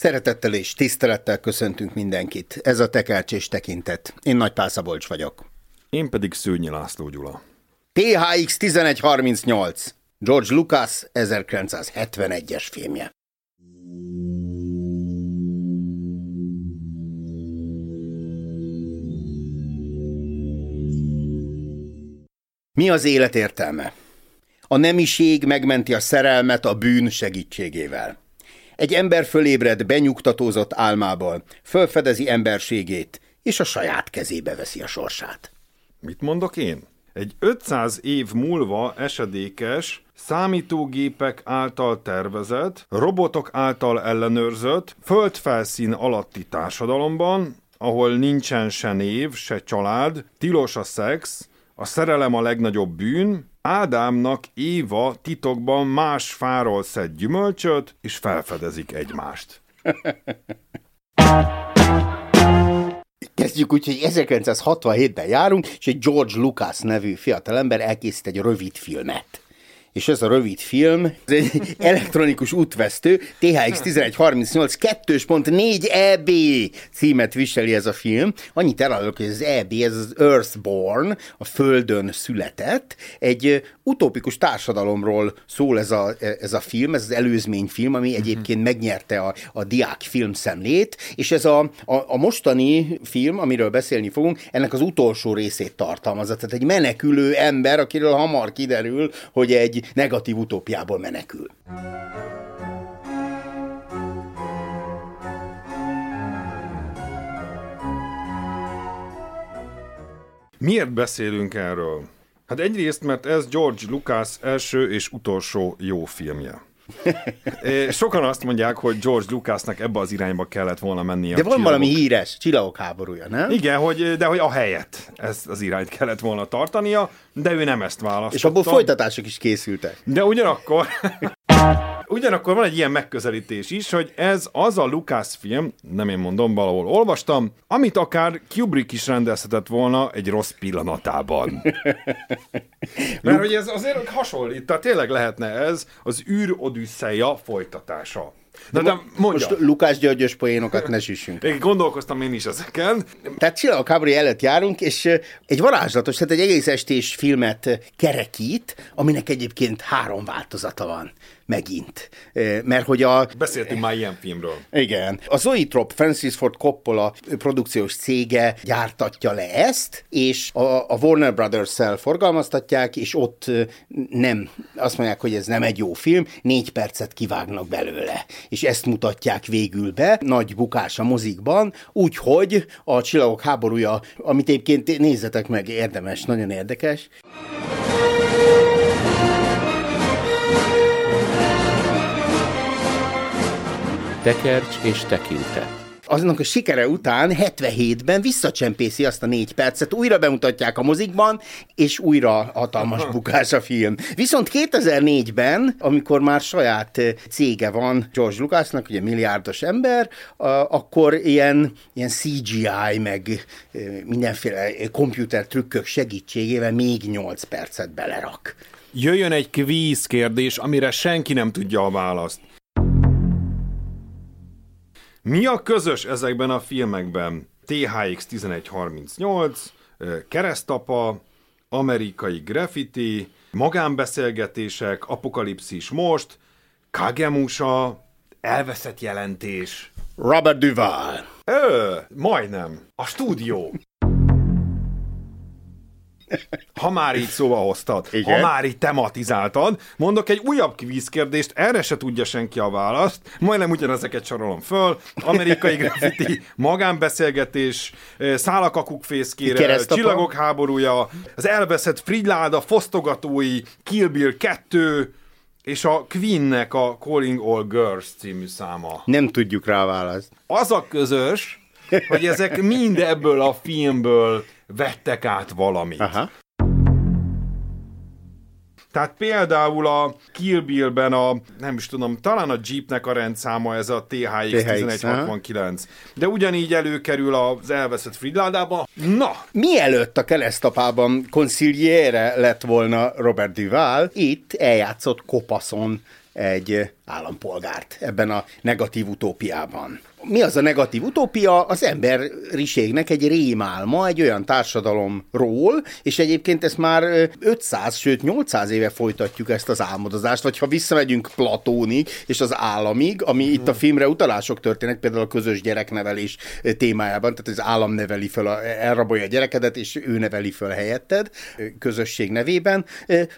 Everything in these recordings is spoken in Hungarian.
Szeretettel és tisztelettel köszöntünk mindenkit. Ez a Tekercs és Tekintet. Én Nagy Pászabolcs vagyok. Én pedig Szőnyi László Gyula. THX 1138. George Lucas 1971-es filmje. Mi az élet értelme? A nemiség megmenti a szerelmet a bűn segítségével. Egy ember fölébred benyugtatózott álmából, fölfedezi emberségét, és a saját kezébe veszi a sorsát. Mit mondok én? Egy 500 év múlva esedékes, számítógépek által tervezett, robotok által ellenőrzött, földfelszín alatti társadalomban, ahol nincsen se név, se család, tilos a szex, a szerelem a legnagyobb bűn, Ádámnak Éva titokban más fáról szed gyümölcsöt, és felfedezik egymást. Kezdjük úgy, hogy 1967-ben járunk, és egy George Lucas nevű fiatalember elkészít egy rövid filmet és ez a rövid film, ez egy elektronikus útvesztő, THX 1138 2.4 EB címet viseli ez a film. Annyit elállok, hogy ez EB, ez az Earthborn, a Földön született. Egy utópikus társadalomról szól ez a, ez a film, ez az előzményfilm, ami egyébként megnyerte a, a diák filmszemlét, és ez a, a, a mostani film, amiről beszélni fogunk, ennek az utolsó részét tartalmazza. Tehát egy menekülő ember, akiről hamar kiderül, hogy egy negatív utópiából menekül. Miért beszélünk erről? Hát egyrészt, mert ez George Lucas első és utolsó jó filmje. Sokan azt mondják, hogy George Lucasnak ebbe az irányba kellett volna mennie. De van csillagok. valami híres csillagok háborúja, nem? Igen, hogy, de hogy a helyet ezt az irányt kellett volna tartania, de ő nem ezt választotta. És abból folytatások is készültek. De ugyanakkor Ugyanakkor van egy ilyen megközelítés is, hogy ez az a Lucas film, nem én mondom, valahol olvastam, amit akár Kubrick is rendezhetett volna egy rossz pillanatában. Mert hogy ez azért hasonlít, tehát tényleg lehetne ez az űr odüsszeja folytatása. De, de mondja. Most Lukás Györgyös poénokat ne süssünk. Én gondolkoztam én is ezeken. Tehát Csillagok háború előtt járunk, és egy varázslatos, tehát egy egész estés filmet kerekít, aminek egyébként három változata van megint. Mert hogy a... Beszéltünk már ilyen filmről. Igen. A Zoetrope Francis Ford Coppola produkciós cége gyártatja le ezt, és a, a Warner Brothers-szel forgalmaztatják, és ott nem, azt mondják, hogy ez nem egy jó film, négy percet kivágnak belőle. És ezt mutatják végül be, nagy bukás a mozikban, úgyhogy a Csillagok háborúja, amit egyébként nézzetek meg, érdemes, nagyon érdekes. Tekercs és tekintet aznak a sikere után 77-ben visszacsempészi azt a négy percet, újra bemutatják a mozikban, és újra hatalmas bukás a film. Viszont 2004-ben, amikor már saját cége van George Lucasnak, ugye milliárdos ember, akkor ilyen, ilyen CGI, meg mindenféle komputer trükkök segítségével még 8 percet belerak. Jöjjön egy kvíz kérdés, amire senki nem tudja a választ. Mi a közös ezekben a filmekben? THX 1138, Keresztapa, Amerikai Graffiti, Magánbeszélgetések, Apokalipszis most, Kagemusa, Elveszett jelentés. Robert Duval. Ö, majdnem. A stúdió. Ha már így szóba hoztad, Igen? ha már így tematizáltad, mondok egy újabb kvízkérdést, erre se tudja senki a választ, majdnem ugyanezeket sorolom föl, amerikai graffiti, magánbeszélgetés, szálakakuk fészkére, csillagok háborúja, az elveszett Frigyláda, fosztogatói, Kill Bill 2, és a Queennek a Calling All Girls című száma. Nem tudjuk rá választ. Az a közös, hogy ezek mind ebből a filmből vettek át valamit. Aha. Tehát például a Kill Bill-ben a, nem is tudom, talán a Jeepnek a rendszáma ez a THX, THX, 1169. De ugyanígy előkerül az elveszett Fridládában. Na, Mielőtt a keresztapában conciliere lett volna Robert Duval, itt eljátszott kopaszon egy állampolgárt ebben a negatív utópiában. Mi az a negatív utópia? Az emberiségnek egy rémálma, egy olyan társadalomról, és egyébként ezt már ö, 500, sőt 800 éve folytatjuk ezt az álmodozást, vagy ha visszamegyünk Platónig és az államig, ami itt a filmre utalások történnek, például a közös gyereknevelés témájában, tehát az állam neveli föl, a, elrabolja a gyerekedet, és ő neveli föl helyetted közösség nevében,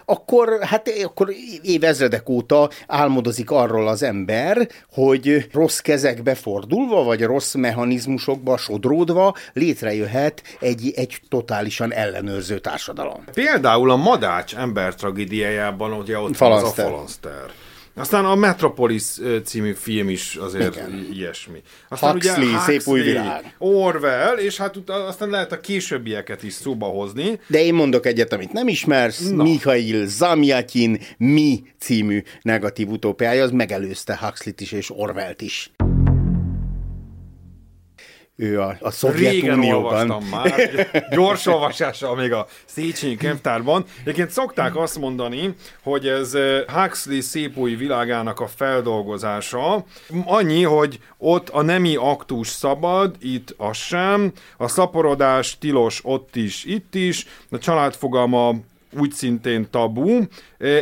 akkor hát akkor évezredek óta álmodozik arról az ember, hogy rossz kezekbe fordulva, vagy rossz mechanizmusokba sodródva létrejöhet egy, egy totálisan ellenőrző társadalom. például a Madács ember tragédiájában ugye ott van az a Falanszter. Aztán a Metropolis című film is azért Igen. ilyesmi. Aztán Huxley, Szép új világ. Orwell, és hát aztán lehet a későbbieket is szóba hozni. De én mondok egyet, amit nem ismersz, Na. Mikhail Zamyatin Mi című negatív utópiája, az megelőzte Huxley-t is és Orwellt is. Ő a, a Szovjetunióban. már, gyors olvasással még a Széchenyi könyvtárban. Egyébként szokták azt mondani, hogy ez Huxley szép új világának a feldolgozása. Annyi, hogy ott a nemi aktus szabad, itt az sem, a szaporodás tilos ott is, itt is, a családfogalma úgy szintén tabu.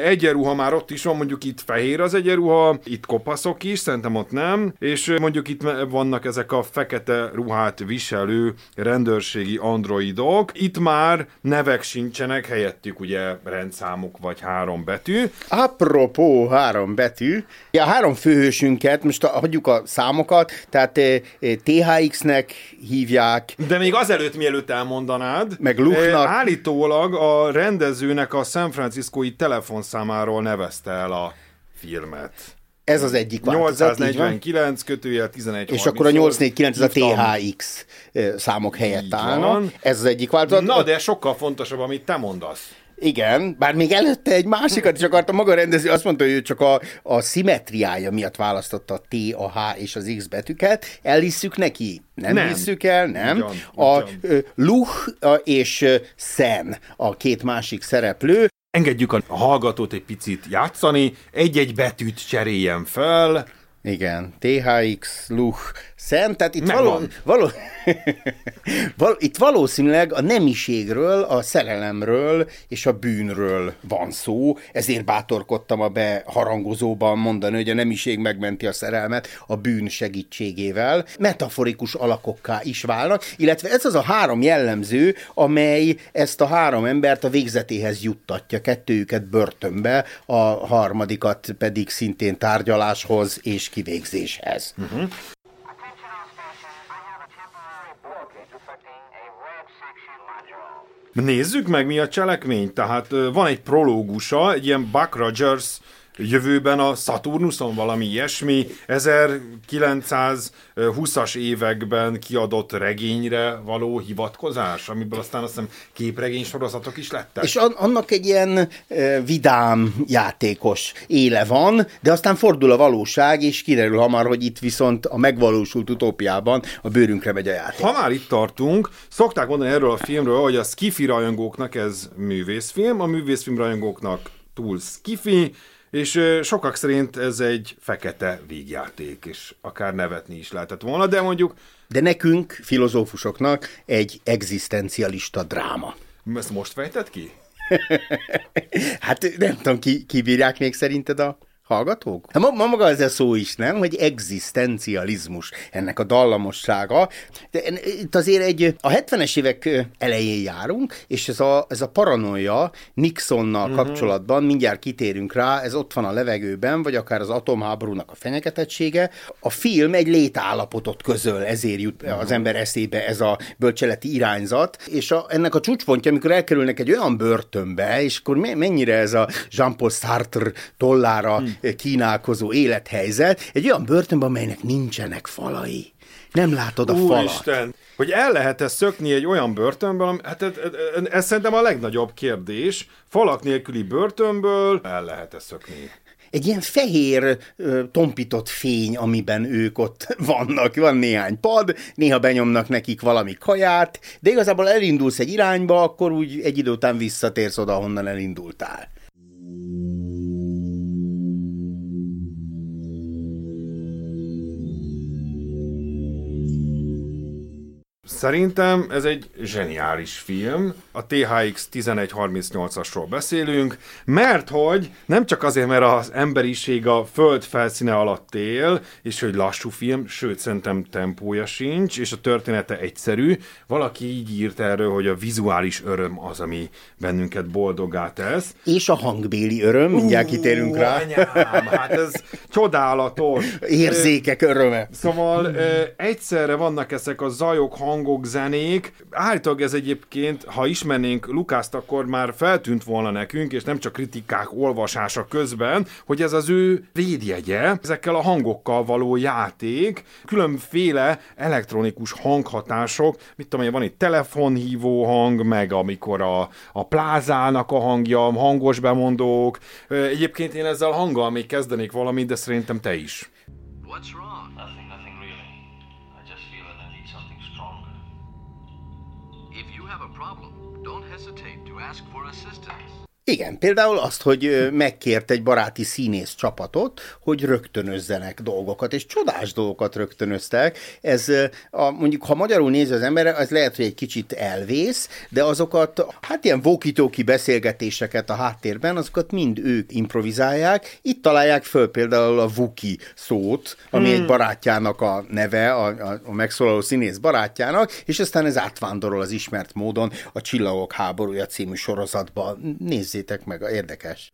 Egyenruha már ott is van, mondjuk itt fehér az egyenruha, itt kopaszok is, szerintem ott nem, és mondjuk itt vannak ezek a fekete ruhát viselő rendőrségi androidok. Itt már nevek sincsenek, helyettük ugye rendszámuk vagy három betű. Apropó három betű, ja, három főhősünket, most hagyjuk a számokat, tehát eh, eh, THX-nek hívják, De még azelőtt, mielőtt elmondanád, Meg Luchnak. eh, állítólag a rendezőnek a San Franciscói telefonszámáról nevezte el a filmet. ez az egyik változat, így van. 849 kötőjel 11 És akkor a 849 ez a. THX számok helyett állna. Ez az egyik változat. Na, de sokkal fontosabb, amit te mondasz. Igen, bár még előtte egy másikat is akarta maga rendezni, azt mondta, hogy ő csak a, a szimetriája miatt választotta a T, a H és az X betűket. Elhisszük neki? Nem, Nem. hisszük el, nem. Ugyan, a ugyan. ö, Luch a- és Sen a két másik szereplő. Engedjük a hallgatót egy picit játszani, egy-egy betűt cseréljen fel. Igen, THX, Luch, Sen, tehát itt, Megvan. való, való, val, itt valószínűleg a nemiségről, a szerelemről és a bűnről van szó, ezért bátorkodtam a beharangozóban mondani, hogy a nemiség megmenti a szerelmet a bűn segítségével. Metaforikus alakokká is válnak, illetve ez az a három jellemző, amely ezt a három embert a végzetéhez juttatja, kettőjüket börtönbe, a harmadikat pedig szintén tárgyaláshoz és kivégzéshez. Attention Nézzük meg, mi a cselekmény. Tehát van egy prológusa, egy ilyen Buck Rogers jövőben a Saturnuson valami ilyesmi, 1920-as években kiadott regényre való hivatkozás, amiből aztán azt hiszem képregény sorozatok is lettek. És an- annak egy ilyen e, vidám, játékos éle van, de aztán fordul a valóság, és kiderül hamar, hogy itt viszont a megvalósult utópiában a bőrünkre megy a játék. Ha már itt tartunk, szokták mondani erről a filmről, hogy a skifi rajongóknak ez művészfilm, a művészfilm rajongóknak túl skifi, és sokak szerint ez egy fekete vígjáték, és akár nevetni is lehetett volna, de mondjuk De nekünk, filozófusoknak egy egzisztencialista dráma. ezt most fejtett ki? Hát nem tudom, ki, kibírják még szerinted a hallgatók? Hát ma, ma maga ez a szó is, nem? Hogy egzisztencializmus, ennek a dallamossága. De itt azért egy, a 70-es évek elején járunk, és ez a, ez a paranoia Nixonnal uh-huh. kapcsolatban, mindjárt kitérünk rá, ez ott van a levegőben, vagy akár az atomháborúnak a fenyegetettsége. A film egy létállapotot közöl, ezért jut az ember eszébe ez a bölcseleti irányzat, és a, ennek a csúcspontja, amikor elkerülnek egy olyan börtönbe, és akkor me- mennyire ez a Jean-Paul Sartre tollára kínálkozó élethelyzet, egy olyan börtönbe, amelynek nincsenek falai Nem látod a falat. Úristen! Hogy el lehet-e szökni egy olyan börtönből, hát ez, ez, ez szerintem a legnagyobb kérdés. Falak nélküli börtönből el lehet-e szökni? Egy ilyen fehér, tompított fény, amiben ők ott vannak. Van néhány pad, néha benyomnak nekik valami kaját, de igazából elindulsz egy irányba, akkor úgy egy idő után visszatérsz oda, honnan elindultál. Szerintem ez egy zseniális film. A THX 1138-asról beszélünk, mert hogy nem csak azért, mert az emberiség a föld felszíne alatt él, és hogy lassú film, sőt, szerintem tempója sincs, és a története egyszerű. Valaki így írt erről, hogy a vizuális öröm az, ami bennünket boldoggá tesz. És a hangbéli öröm, mindjárt kitérünk rá. Anyám, hát ez csodálatos. Érzékek öröme. Szóval egyszerre vannak ezek a zajok, hangok, zenék. Állítólag ez egyébként, ha ismernénk Lukászt, akkor már feltűnt volna nekünk, és nem csak kritikák olvasása közben, hogy ez az ő védjegye, ezekkel a hangokkal való játék, különféle elektronikus hanghatások, mit tudom én, van egy telefonhívó hang, meg amikor a, a plázának a hangja, hangos bemondók. Egyébként én ezzel hanggal még kezdenék valamit, de szerintem te is. What's wrong? Ask for assistance. Igen, például azt, hogy megkért egy baráti színész csapatot, hogy rögtönözzenek dolgokat, és csodás dolgokat rögtönöztek. Ez a, mondjuk, ha magyarul nézi az ember, az lehet, hogy egy kicsit elvész, de azokat, hát ilyen walkie beszélgetéseket a háttérben, azokat mind ők improvizálják. Itt találják föl például a Vuki szót, ami hmm. egy barátjának a neve, a, a, a megszólaló színész barátjának, és aztán ez átvándorol az ismert módon a Csillagok háborúja című sorozatba. Nézzétek meg, érdekes.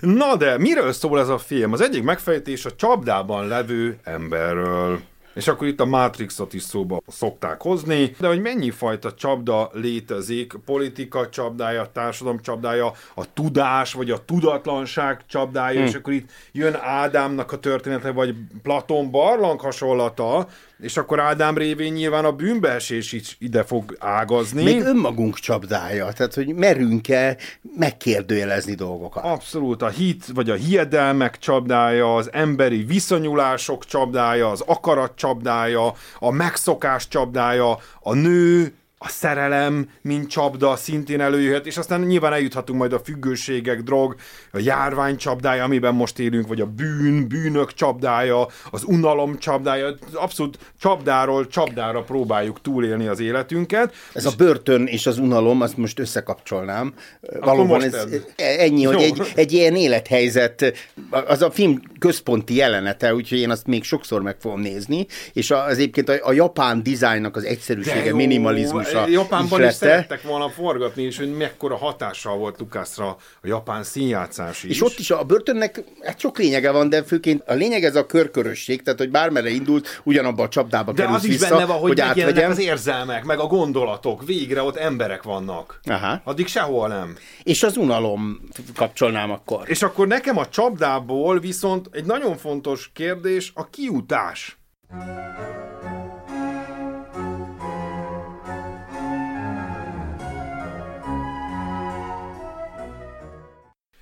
Na de, miről szól ez a film? Az egyik megfejtés a csapdában levő emberről. És akkor itt a Matrixot is szóba szokták hozni, de hogy mennyi fajta csapda létezik, politika csapdája, társadalom csapdája, a tudás, vagy a tudatlanság csapdája, hmm. és akkor itt jön Ádámnak a története, vagy Platon barlang hasonlata, és akkor Ádám révén nyilván a bűnbeesés is ide fog ágazni. Még önmagunk csapdája, tehát hogy merünk-e megkérdőjelezni dolgokat. Abszolút, a hit, vagy a hiedelmek csapdája, az emberi viszonyulások csapdája, az akarat csapdája, a megszokás csapdája, a nő, a szerelem, mint csapda szintén előjöhet, és aztán nyilván eljuthatunk majd a függőségek, drog, a járvány csapdája, amiben most élünk, vagy a bűn, bűnök csapdája, az unalom csapdája, abszolút csapdáról csapdára próbáljuk túlélni az életünket. Ez a börtön és az unalom, azt most összekapcsolnám. Valóban most ez tedd. ennyi, hogy egy, egy ilyen élethelyzet, az a film központi jelenete, úgyhogy én azt még sokszor meg fogom nézni, és az egyébként a, a japán dizájnnak az egyszerűsége, Japánban is ihlette. szerettek volna forgatni, és hogy mekkora hatással volt Lukászra a japán színjátszás is. És ott is a börtönnek hát sok lényege van, de főként a lényeg ez a körkörösség, tehát hogy bármerre indult, ugyanabba a csapdába de kerülsz az is vissza, benne van, hogy, hogy az érzelmek, meg a gondolatok. Végre ott emberek vannak. Aha. Addig sehol nem. És az unalom kapcsolnám akkor. És akkor nekem a csapdából viszont egy nagyon fontos kérdés a kiutás.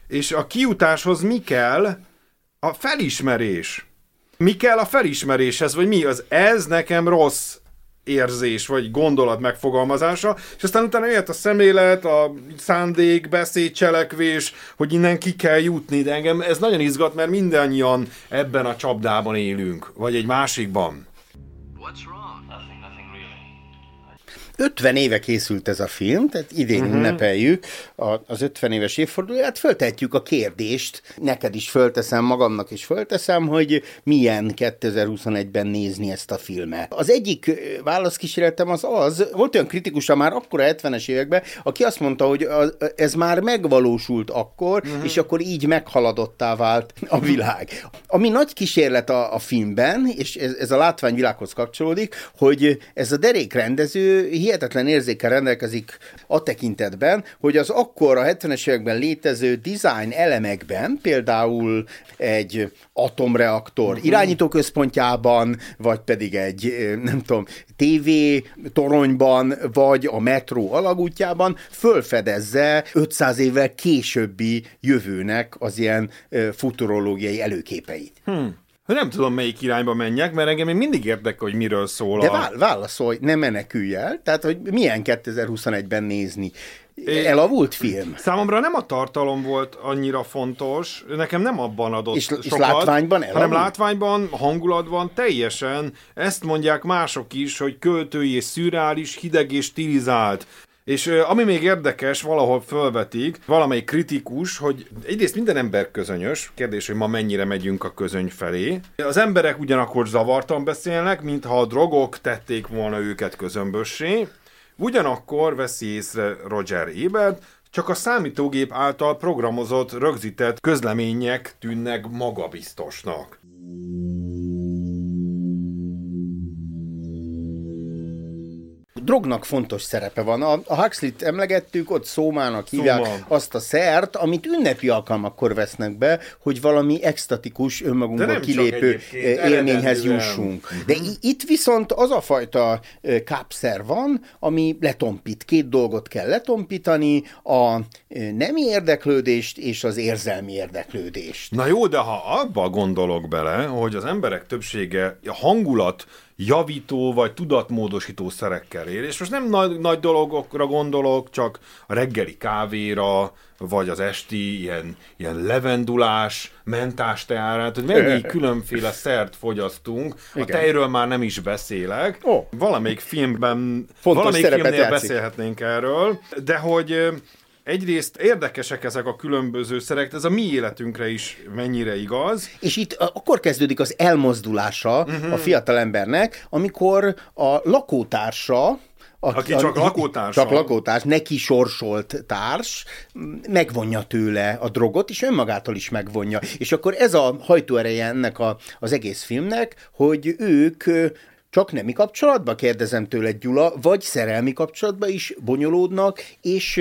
És a kiutáshoz mi kell? A felismerés. Mi kell a felismeréshez, vagy mi? Az ez nekem rossz érzés, vagy gondolat megfogalmazása, és aztán utána jöhet a szemlélet, a szándék, beszéd, cselekvés, hogy innen ki kell jutni, de engem ez nagyon izgat, mert mindannyian ebben a csapdában élünk, vagy egy másikban. What's wrong? Nothing, nothing really. 50 éve készült ez a film, tehát idén uh-huh. ünnepeljük az 50 éves évfordulóját, föltetjük a kérdést, neked is fölteszem, magamnak is fölteszem, hogy milyen 2021-ben nézni ezt a filmet. Az egyik válaszkísérletem az az, volt olyan kritikusa már akkor a 70-es években, aki azt mondta, hogy ez már megvalósult akkor, uh-huh. és akkor így meghaladottá vált a világ. Ami nagy kísérlet a, a filmben, és ez, ez a látványvilághoz kapcsolódik, hogy ez a derék rendező hihetetlen érzékel rendelkezik a tekintetben, hogy az akkor a 70-es években létező design elemekben, például egy atomreaktor uh-huh. irányítóközpontjában, vagy pedig egy, nem tudom, TV toronyban, vagy a metró alagútjában fölfedezze 500 évvel későbbi jövőnek az ilyen futurológiai előképeit. Hmm. Nem tudom, melyik irányba menjek, mert engem még mindig érdekel, hogy miről szól De vá- válaszolj, ne menekülj el, tehát hogy milyen 2021-ben nézni. Elavult film? Számomra nem a tartalom volt annyira fontos, nekem nem abban adott És- és sokat, látványban hanem elavult? látványban, hangulatban teljesen. Ezt mondják mások is, hogy költői és szürreális, hideg és stilizált. És ami még érdekes, valahol fölvetik, valamelyik kritikus, hogy egyrészt minden ember közönyös, kérdés, hogy ma mennyire megyünk a közöny felé. Az emberek ugyanakkor zavartan beszélnek, mintha a drogok tették volna őket közömbössé. Ugyanakkor veszi észre Roger Ebert, csak a számítógép által programozott, rögzített közlemények tűnnek magabiztosnak. Drognak fontos szerepe van. A, a Huxley-t emlegettük, ott szómának hívják Szóma. azt a szert, amit ünnepi alkalmakkor vesznek be, hogy valami extatikus, önmagunkból kilépő eh, élményhez jussunk. De i- itt viszont az a fajta eh, kápszer van, ami letompít. Két dolgot kell letompítani, a eh, nemi érdeklődést és az érzelmi érdeklődést. Na jó, de ha abba gondolok bele, hogy az emberek többsége a hangulat javító vagy tudatmódosító szerekkel él, és most nem nagy, nagy dologokra gondolok, csak a reggeli kávéra, vagy az esti ilyen, ilyen levendulás, mentás teárát, hogy mennyi különféle szert fogyasztunk, a Igen. tejről már nem is beszélek. Ó. Valamelyik filmben, Fontos valamelyik filmnél játszik. beszélhetnénk erről, de hogy egyrészt érdekesek ezek a különböző szerek, ez a mi életünkre is mennyire igaz. És itt akkor kezdődik az elmozdulása uh-huh. a fiatalembernek, amikor a lakótársa, a, Aki csak lakótársa. Csak lakótárs, neki sorsolt társ, megvonja tőle a drogot, és önmagától is megvonja. És akkor ez a hajtóereje ennek a, az egész filmnek, hogy ők csak nemi kapcsolatba, kérdezem tőle Gyula, vagy szerelmi kapcsolatba is bonyolódnak, és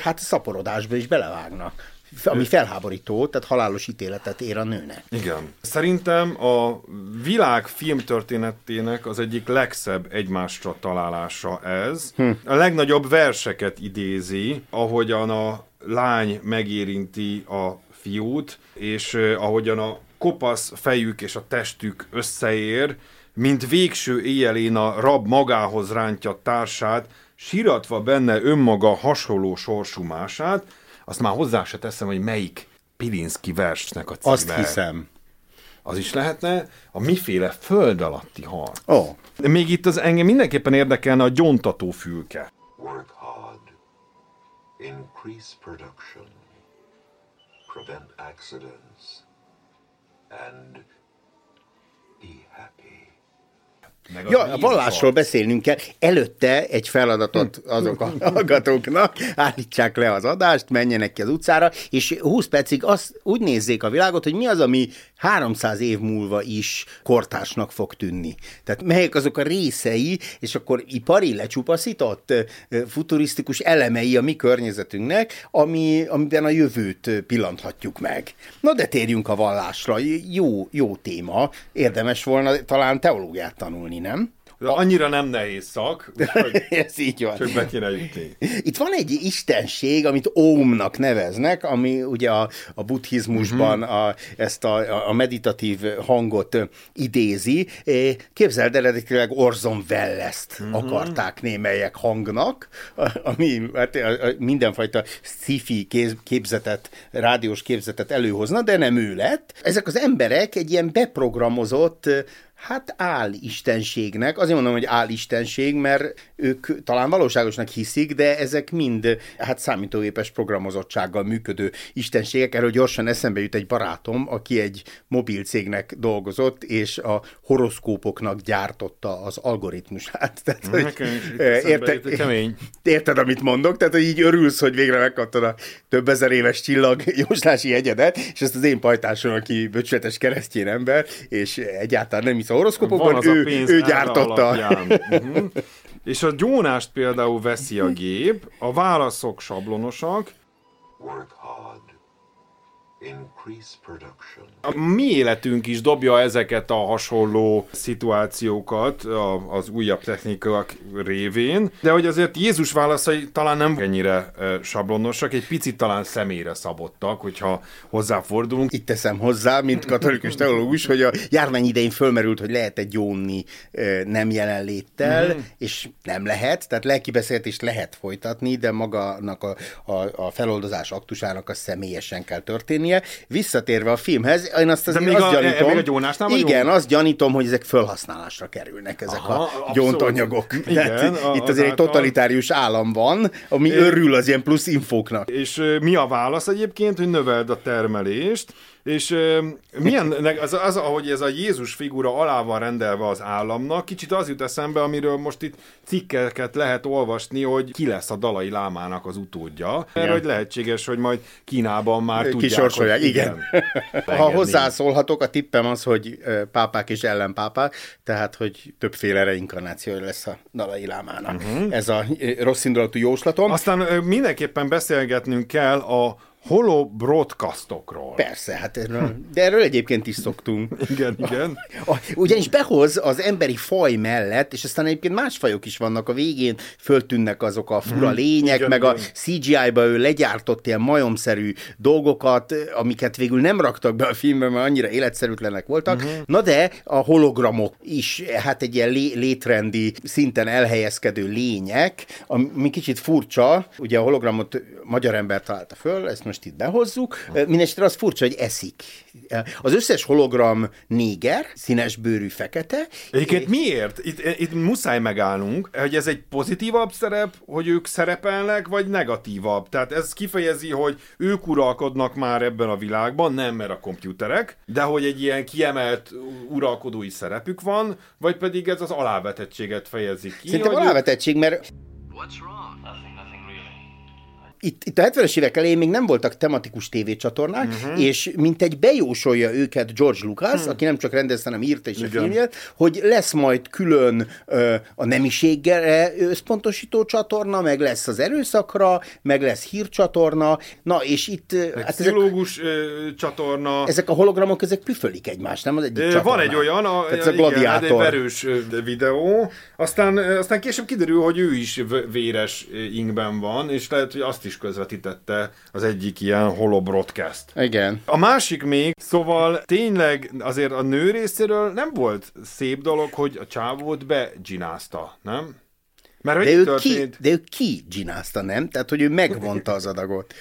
hát szaporodásba is belevágnak. Ami felháborító, tehát halálos ítéletet ér a nőnek. Igen. Szerintem a világ filmtörténetének az egyik legszebb egymásra találása ez. Hm. A legnagyobb verseket idézi, ahogyan a lány megérinti a fiút, és ahogyan a kopasz fejük és a testük összeér, mint végső éjjelén a rab magához rántja társát, síratva benne önmaga hasonló sorsú mását, azt már hozzá se teszem, hogy melyik Pilinszki versnek a címe. Azt hiszem. Az is lehetne a miféle föld alatti harc. Ó, oh. De Még itt az engem mindenképpen érdekelne a gyontató fülke. Work hard. Increase production. Prevent accidents. And be happy. Meg Ja, a vallásról beszélnünk kell. Előtte egy feladatot azok a hallgatóknak, állítsák le az adást, menjenek ki az utcára, és 20 percig azt úgy nézzék a világot, hogy mi az, ami 300 év múlva is kortársnak fog tűnni. Tehát melyek azok a részei, és akkor ipari lecsupaszított futurisztikus elemei a mi környezetünknek, ami, amiben a jövőt pillanthatjuk meg. Na de térjünk a vallásra. Jó, jó téma. Érdemes volna talán teológiát tanulni, nem? De annyira nem nehéz szak, úgyhogy Ez így van. csak be kéne jutni. Itt van egy istenség, amit Ómnak neveznek, ami ugye a, a buddhizmusban a, ezt a, a meditatív hangot idézi. Képzeld eredetileg Orson Welles-t akarták némelyek hangnak, ami hát, a- a- mindenfajta sci-fi képzetet, rádiós képzetet előhozna, de nem ő lett. Ezek az emberek egy ilyen beprogramozott Hát álistenségnek, azért mondom, hogy álistenség, mert ők talán valóságosnak hiszik, de ezek mind hát számítógépes programozottsággal működő istenségek. Erről gyorsan eszembe jut egy barátom, aki egy mobil cégnek dolgozott, és a horoszkópoknak gyártotta az algoritmusát. Tehát, hogy, is eh, kemény. Érted, amit mondok? Tehát, hogy így örülsz, hogy végre megkaptad a több ezer éves csillag jóslási egyedet, és ezt az én pajtásom, aki böcsületes keresztjén ember, és egyáltalán nem hisz a horoszkópokban, Van az a ő, pénz ő gyártotta. Mhm. És a gyónást például veszi a gép, a válaszok sablonosak, Work hard. Increase production. A mi életünk is dobja ezeket a hasonló szituációkat az újabb technikák révén, de hogy azért Jézus válaszai talán nem ennyire sablonosak, egy picit talán személyre szabottak, hogyha hozzáfordulunk. Itt teszem hozzá, mint katolikus teológus, hogy a járvány idején fölmerült, hogy lehet egy gyónni nem jelenléttel, mm. és nem lehet, tehát lelkibeszélgetést lehet folytatni, de magának a, a, a feloldozás aktusának a személyesen kell történnie. Visszatérve a filmhez, én azt azért azt a- gyanítom, még a gyónásnál igen, azt gyanítom, hogy ezek felhasználásra kerülnek, ezek Aha, a abszolút. gyóntanyagok. Igen, Tehát a- itt azért egy totalitárius állam van, ami örül az ilyen plusz infóknak. És mi a válasz egyébként, hogy növeld a termelést, és ö, milyen, az, az, ahogy ez a Jézus figura alá van rendelve az államnak, kicsit az jut eszembe, amiről most itt cikkeket lehet olvasni, hogy ki lesz a Dalai Lámának az utódja, mert hogy lehetséges, hogy majd Kínában már tudják, Kisorsolják, hogy igen. Ha Engedni. hozzászólhatok, a tippem az, hogy pápák és ellenpápák, tehát, hogy többféle reinkarnációja lesz a Dalai Lámának. Uh-huh. Ez a rossz indulatú jóslatom. Azt... Aztán mindenképpen beszélgetnünk kell a holobroadcastokról. Persze, hát erről, de erről egyébként is szoktunk. Igen, igen. A, ugyanis behoz az emberi faj mellett, és aztán egyébként más fajok is vannak, a végén föltűnnek azok a fura lények, igen, meg a igen. CGI-ba ő legyártott ilyen majomszerű dolgokat, amiket végül nem raktak be a filmbe, mert annyira életszerűtlenek voltak. Uh-huh. Na de a hologramok is, hát egy ilyen lé- létrendi, szinten elhelyezkedő lények, ami kicsit furcsa, ugye a hologramot magyar ember találta föl, ezt most itt behozzuk, mindenesetre az furcsa, hogy eszik. Az összes hologram néger, színes bőrű fekete, Egyébként miért? Itt, itt muszáj megállnunk, hogy ez egy pozitívabb szerep, hogy ők szerepelnek, vagy negatívabb. Tehát ez kifejezi, hogy ők uralkodnak már ebben a világban, nem mert a komputerek, de hogy egy ilyen kiemelt uralkodói szerepük van, vagy pedig ez az alávetettséget fejezi ki. Szerintem alávetettség, mert What's wrong? Nothing. Itt, itt a 70-es évek elején még nem voltak tematikus tévécsatornák, uh-huh. és mint egy bejósolja őket George Lucas, uh-huh. aki nem csak rendezte, hanem írta is a Igen. filmjét, hogy lesz majd külön ö, a nemiségre összpontosító csatorna, meg lesz az erőszakra, meg lesz hírcsatorna, na és itt ö, Egy hát ezek, ö, csatorna. ezek a hologramok, ezek püfölik egymást, nem az egyik Ö, csatornán. Van egy olyan, a, Tehát ez a igen, hát gladiátor. egy verős ö, videó, aztán, aztán később kiderül, hogy ő is véres ingben van, és lehet, hogy azt is közvetítette az egyik ilyen holobroadcast. Igen. A másik még, szóval tényleg azért a nő részéről nem volt szép dolog, hogy a csávót beginázta, nem? Mert De ő, ki, történt? de ő ki csinázta, nem? Tehát, hogy ő megvonta az adagot.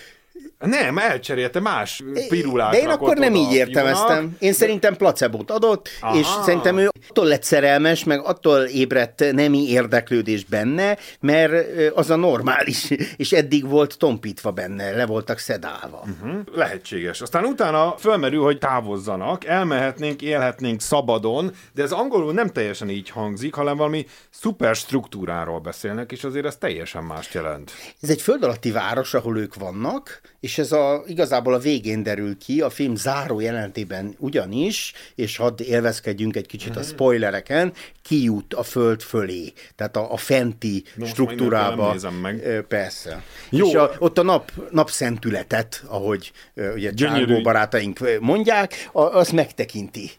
Nem, elcserélte más pirulát. De én akkor nem így értelmeztem. Én szerintem placebót adott, Aha. és szerintem ő attól lett szerelmes, meg attól ébredt nemi érdeklődés benne, mert az a normális, és eddig volt tompítva benne, le voltak szedálva. Hm? Lehetséges. Aztán utána fölmerül, hogy távozzanak, elmehetnénk, élhetnénk szabadon, de ez angolul nem teljesen így hangzik, hanem valami szuperstruktúráról beszélnek, és azért ez teljesen mást jelent. Ez egy föld alatti város, ahol ők vannak, és ez a, igazából a végén derül ki, a film záró jelentében ugyanis, és hadd élvezkedjünk egy kicsit a spoilereken, kijut a föld fölé, tehát a, a fenti most struktúrába. meg. Persze. Jó. És a, ott a nap, napszentületet, ahogy ugye. Csárgó barátaink mondják, a, azt megtekinti.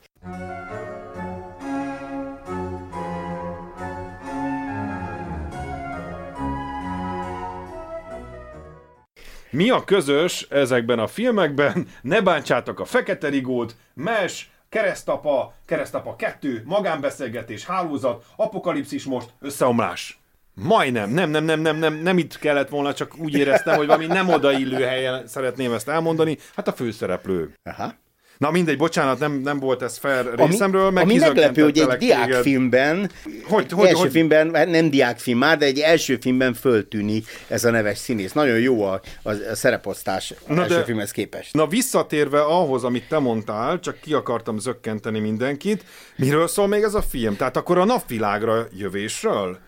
Mi a közös ezekben a filmekben? Ne bántsátok a fekete rigót, mes, keresztapa, keresztapa 2, magánbeszélgetés, hálózat, apokalipszis most, összeomlás. Majdnem, nem, nem, nem, nem, nem, nem itt kellett volna, csak úgy éreztem, hogy valami nem odaillő helyen szeretném ezt elmondani. Hát a főszereplő. Aha. Na mindegy, bocsánat, nem, nem volt ez fair Ami, részemről, meg ami meglepő, hogy egy diákfilmben, Hogy- hogy- első hogy- filmben, hát nem diákfilm már, de egy első filmben föltűnik ez a neves színész. Nagyon jó a, a, a szereposztás Na első de- filmhez képest. Na visszatérve ahhoz, amit te mondtál, csak ki akartam zökkenteni mindenkit, miről szól még ez a film? Tehát akkor a napvilágra jövésről?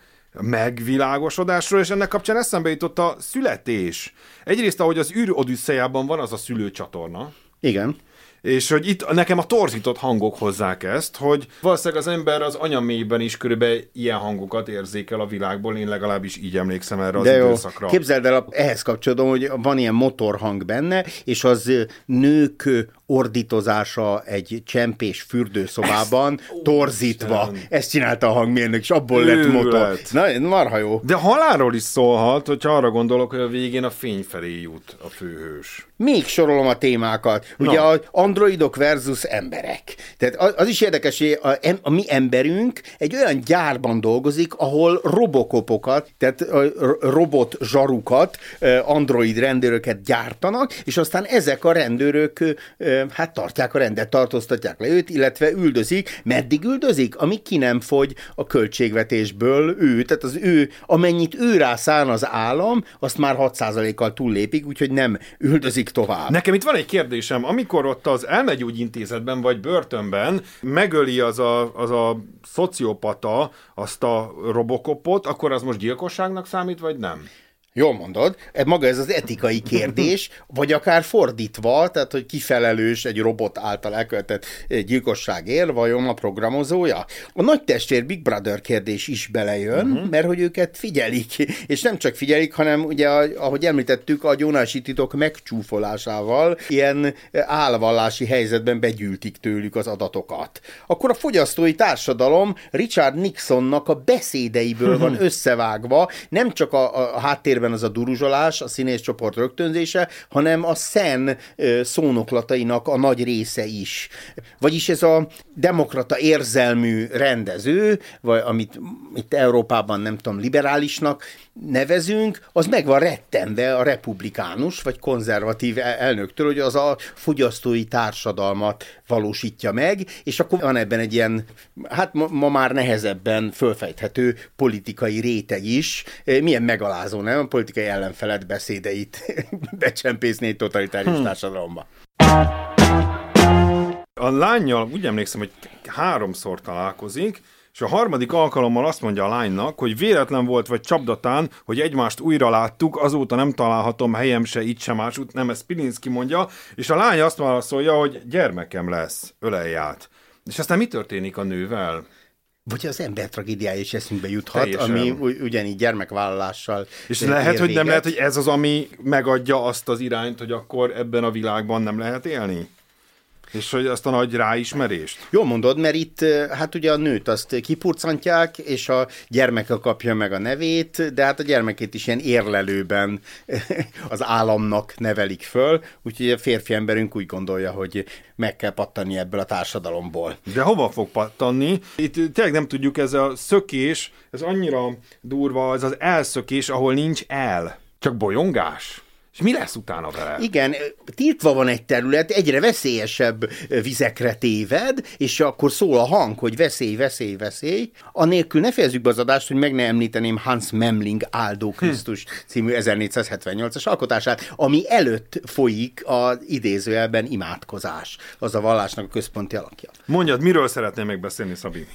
Megvilágosodásról, és ennek kapcsán eszembe jutott a születés. Egyrészt, ahogy az űr van az a szülőcsatorna, Igen. És hogy itt nekem a torzított hangok hozzák ezt, hogy valószínűleg az ember az anyamélyben is körülbelül ilyen hangokat érzékel a világból, én legalábbis így emlékszem erre az De jó, időszakra. képzeld el, ehhez kapcsolódom, hogy van ilyen motorhang benne, és az nők ordítozása egy csempés fürdőszobában torzítva. Isten. Ezt csinálta a hangmérnök, és abból lett Őrület. motor. Na, marha jó. De halálról is szólhat, hogyha arra gondolok, hogy a végén a fény felé jut a főhős. Még sorolom a témákat. Ugye Na. a androidok versus emberek. Tehát az az is érdekes, hogy a, a mi emberünk egy olyan gyárban dolgozik, ahol robokopokat, tehát robot zsarukat, android rendőröket gyártanak, és aztán ezek a rendőrök hát tartják a rendet, tartóztatják le őt, illetve üldözik. Meddig üldözik? Amíg ki nem fogy a költségvetésből ő, tehát az ő, amennyit ő rá szán az állam, azt már 6%-kal túllépik, úgyhogy nem üldözik tovább. Nekem itt van egy kérdésem, amikor ott az elmegyógyintézetben vagy börtönben megöli az a, az a szociopata azt a robokopot, akkor az most gyilkosságnak számít, vagy nem? Jól mondod, E, maga ez az etikai kérdés, vagy akár fordítva, tehát hogy kifelelős egy robot által elkövetett eh, gyilkosságért, vajon a programozója? A nagy testvér Big Brother kérdés is belejön, uh-huh. mert hogy őket figyelik, és nem csak figyelik, hanem ugye, ahogy említettük, a gyónási titok megcsúfolásával ilyen eh, álvallási helyzetben begyűltik tőlük az adatokat. Akkor a fogyasztói társadalom Richard Nixonnak a beszédeiből van összevágva, nem csak a, a háttérben az a duruzsolás, a színészcsoport rögtönzése, hanem a szen szónoklatainak a nagy része is. Vagyis ez a demokrata érzelmű rendező, vagy amit itt Európában nem tudom, liberálisnak nevezünk, az meg van rettenve a republikánus vagy konzervatív el- elnöktől, hogy az a fogyasztói társadalmat valósítja meg, és akkor van ebben egy ilyen, hát ma, ma már nehezebben fölfejthető politikai réteg is. Milyen megalázó, nem? Politikai ellenfelet beszédeit becsempészni egy totalitárius hmm. társadalomba. A lányjal úgy emlékszem, hogy háromszor találkozik, és a harmadik alkalommal azt mondja a lánynak, hogy véletlen volt vagy csapdatán, hogy egymást újra láttuk, azóta nem találhatom helyem se itt sem másút, nem ez Pilinszki mondja, és a lány azt válaszolja, hogy gyermekem lesz, ölelj át. És aztán mi történik a nővel? Vagy az ember tragédiája is eszünkbe juthat, Teljesen. ami ugyanígy gyermekvállalással És lehet, hogy nem véget. lehet, hogy ez az, ami megadja azt az irányt, hogy akkor ebben a világban nem lehet élni? És hogy azt a nagy ráismerést? Jól mondod, mert itt hát ugye a nőt azt kipurcantják, és a gyermeke kapja meg a nevét, de hát a gyermekét is ilyen érlelőben az államnak nevelik föl, úgyhogy a férfi emberünk úgy gondolja, hogy meg kell pattani ebből a társadalomból. De hova fog pattanni? Itt tényleg nem tudjuk, ez a szökés, ez annyira durva, ez az elszökés, ahol nincs el. Csak bolyongás? És mi lesz utána vele? Igen, tiltva van egy terület, egyre veszélyesebb vizekre téved, és akkor szól a hang, hogy veszély, veszély, veszély. Anélkül ne fejezzük be az adást, hogy meg ne említeném Hans Memling Áldó Krisztus című 1478-as alkotását, ami előtt folyik az idézőjelben imádkozás. Az a vallásnak a központi alakja. Mondjad, miről szeretnél megbeszélni, Szabi?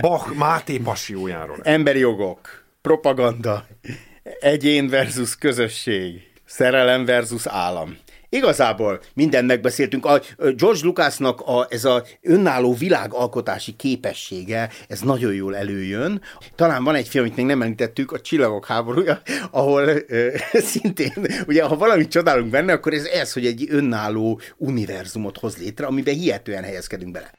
Bach Máté passiójáról. Emberi jogok, propaganda, egyén versus közösség, szerelem versus állam. Igazából mindent megbeszéltünk. A George Lucasnak a, ez a önálló világalkotási képessége, ez nagyon jól előjön. Talán van egy film, amit még nem említettük, a Csillagok háborúja, ahol ö, szintén, ugye ha valamit csodálunk benne, akkor ez ez, hogy egy önálló univerzumot hoz létre, amiben hihetően helyezkedünk bele.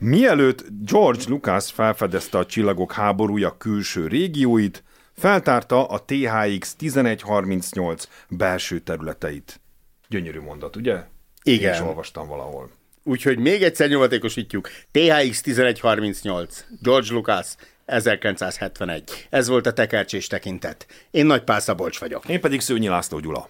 Mielőtt George Lucas felfedezte a csillagok háborúja külső régióit, feltárta a THX 1138 belső területeit. Gyönyörű mondat, ugye? Igen. Én is olvastam valahol. Úgyhogy még egyszer nyomatékosítjuk. THX 1138, George Lucas, 1971. Ez volt a tekercsés tekintet. Én Nagy Pál Szabolcs vagyok. Én pedig Szőnyi László Gyula.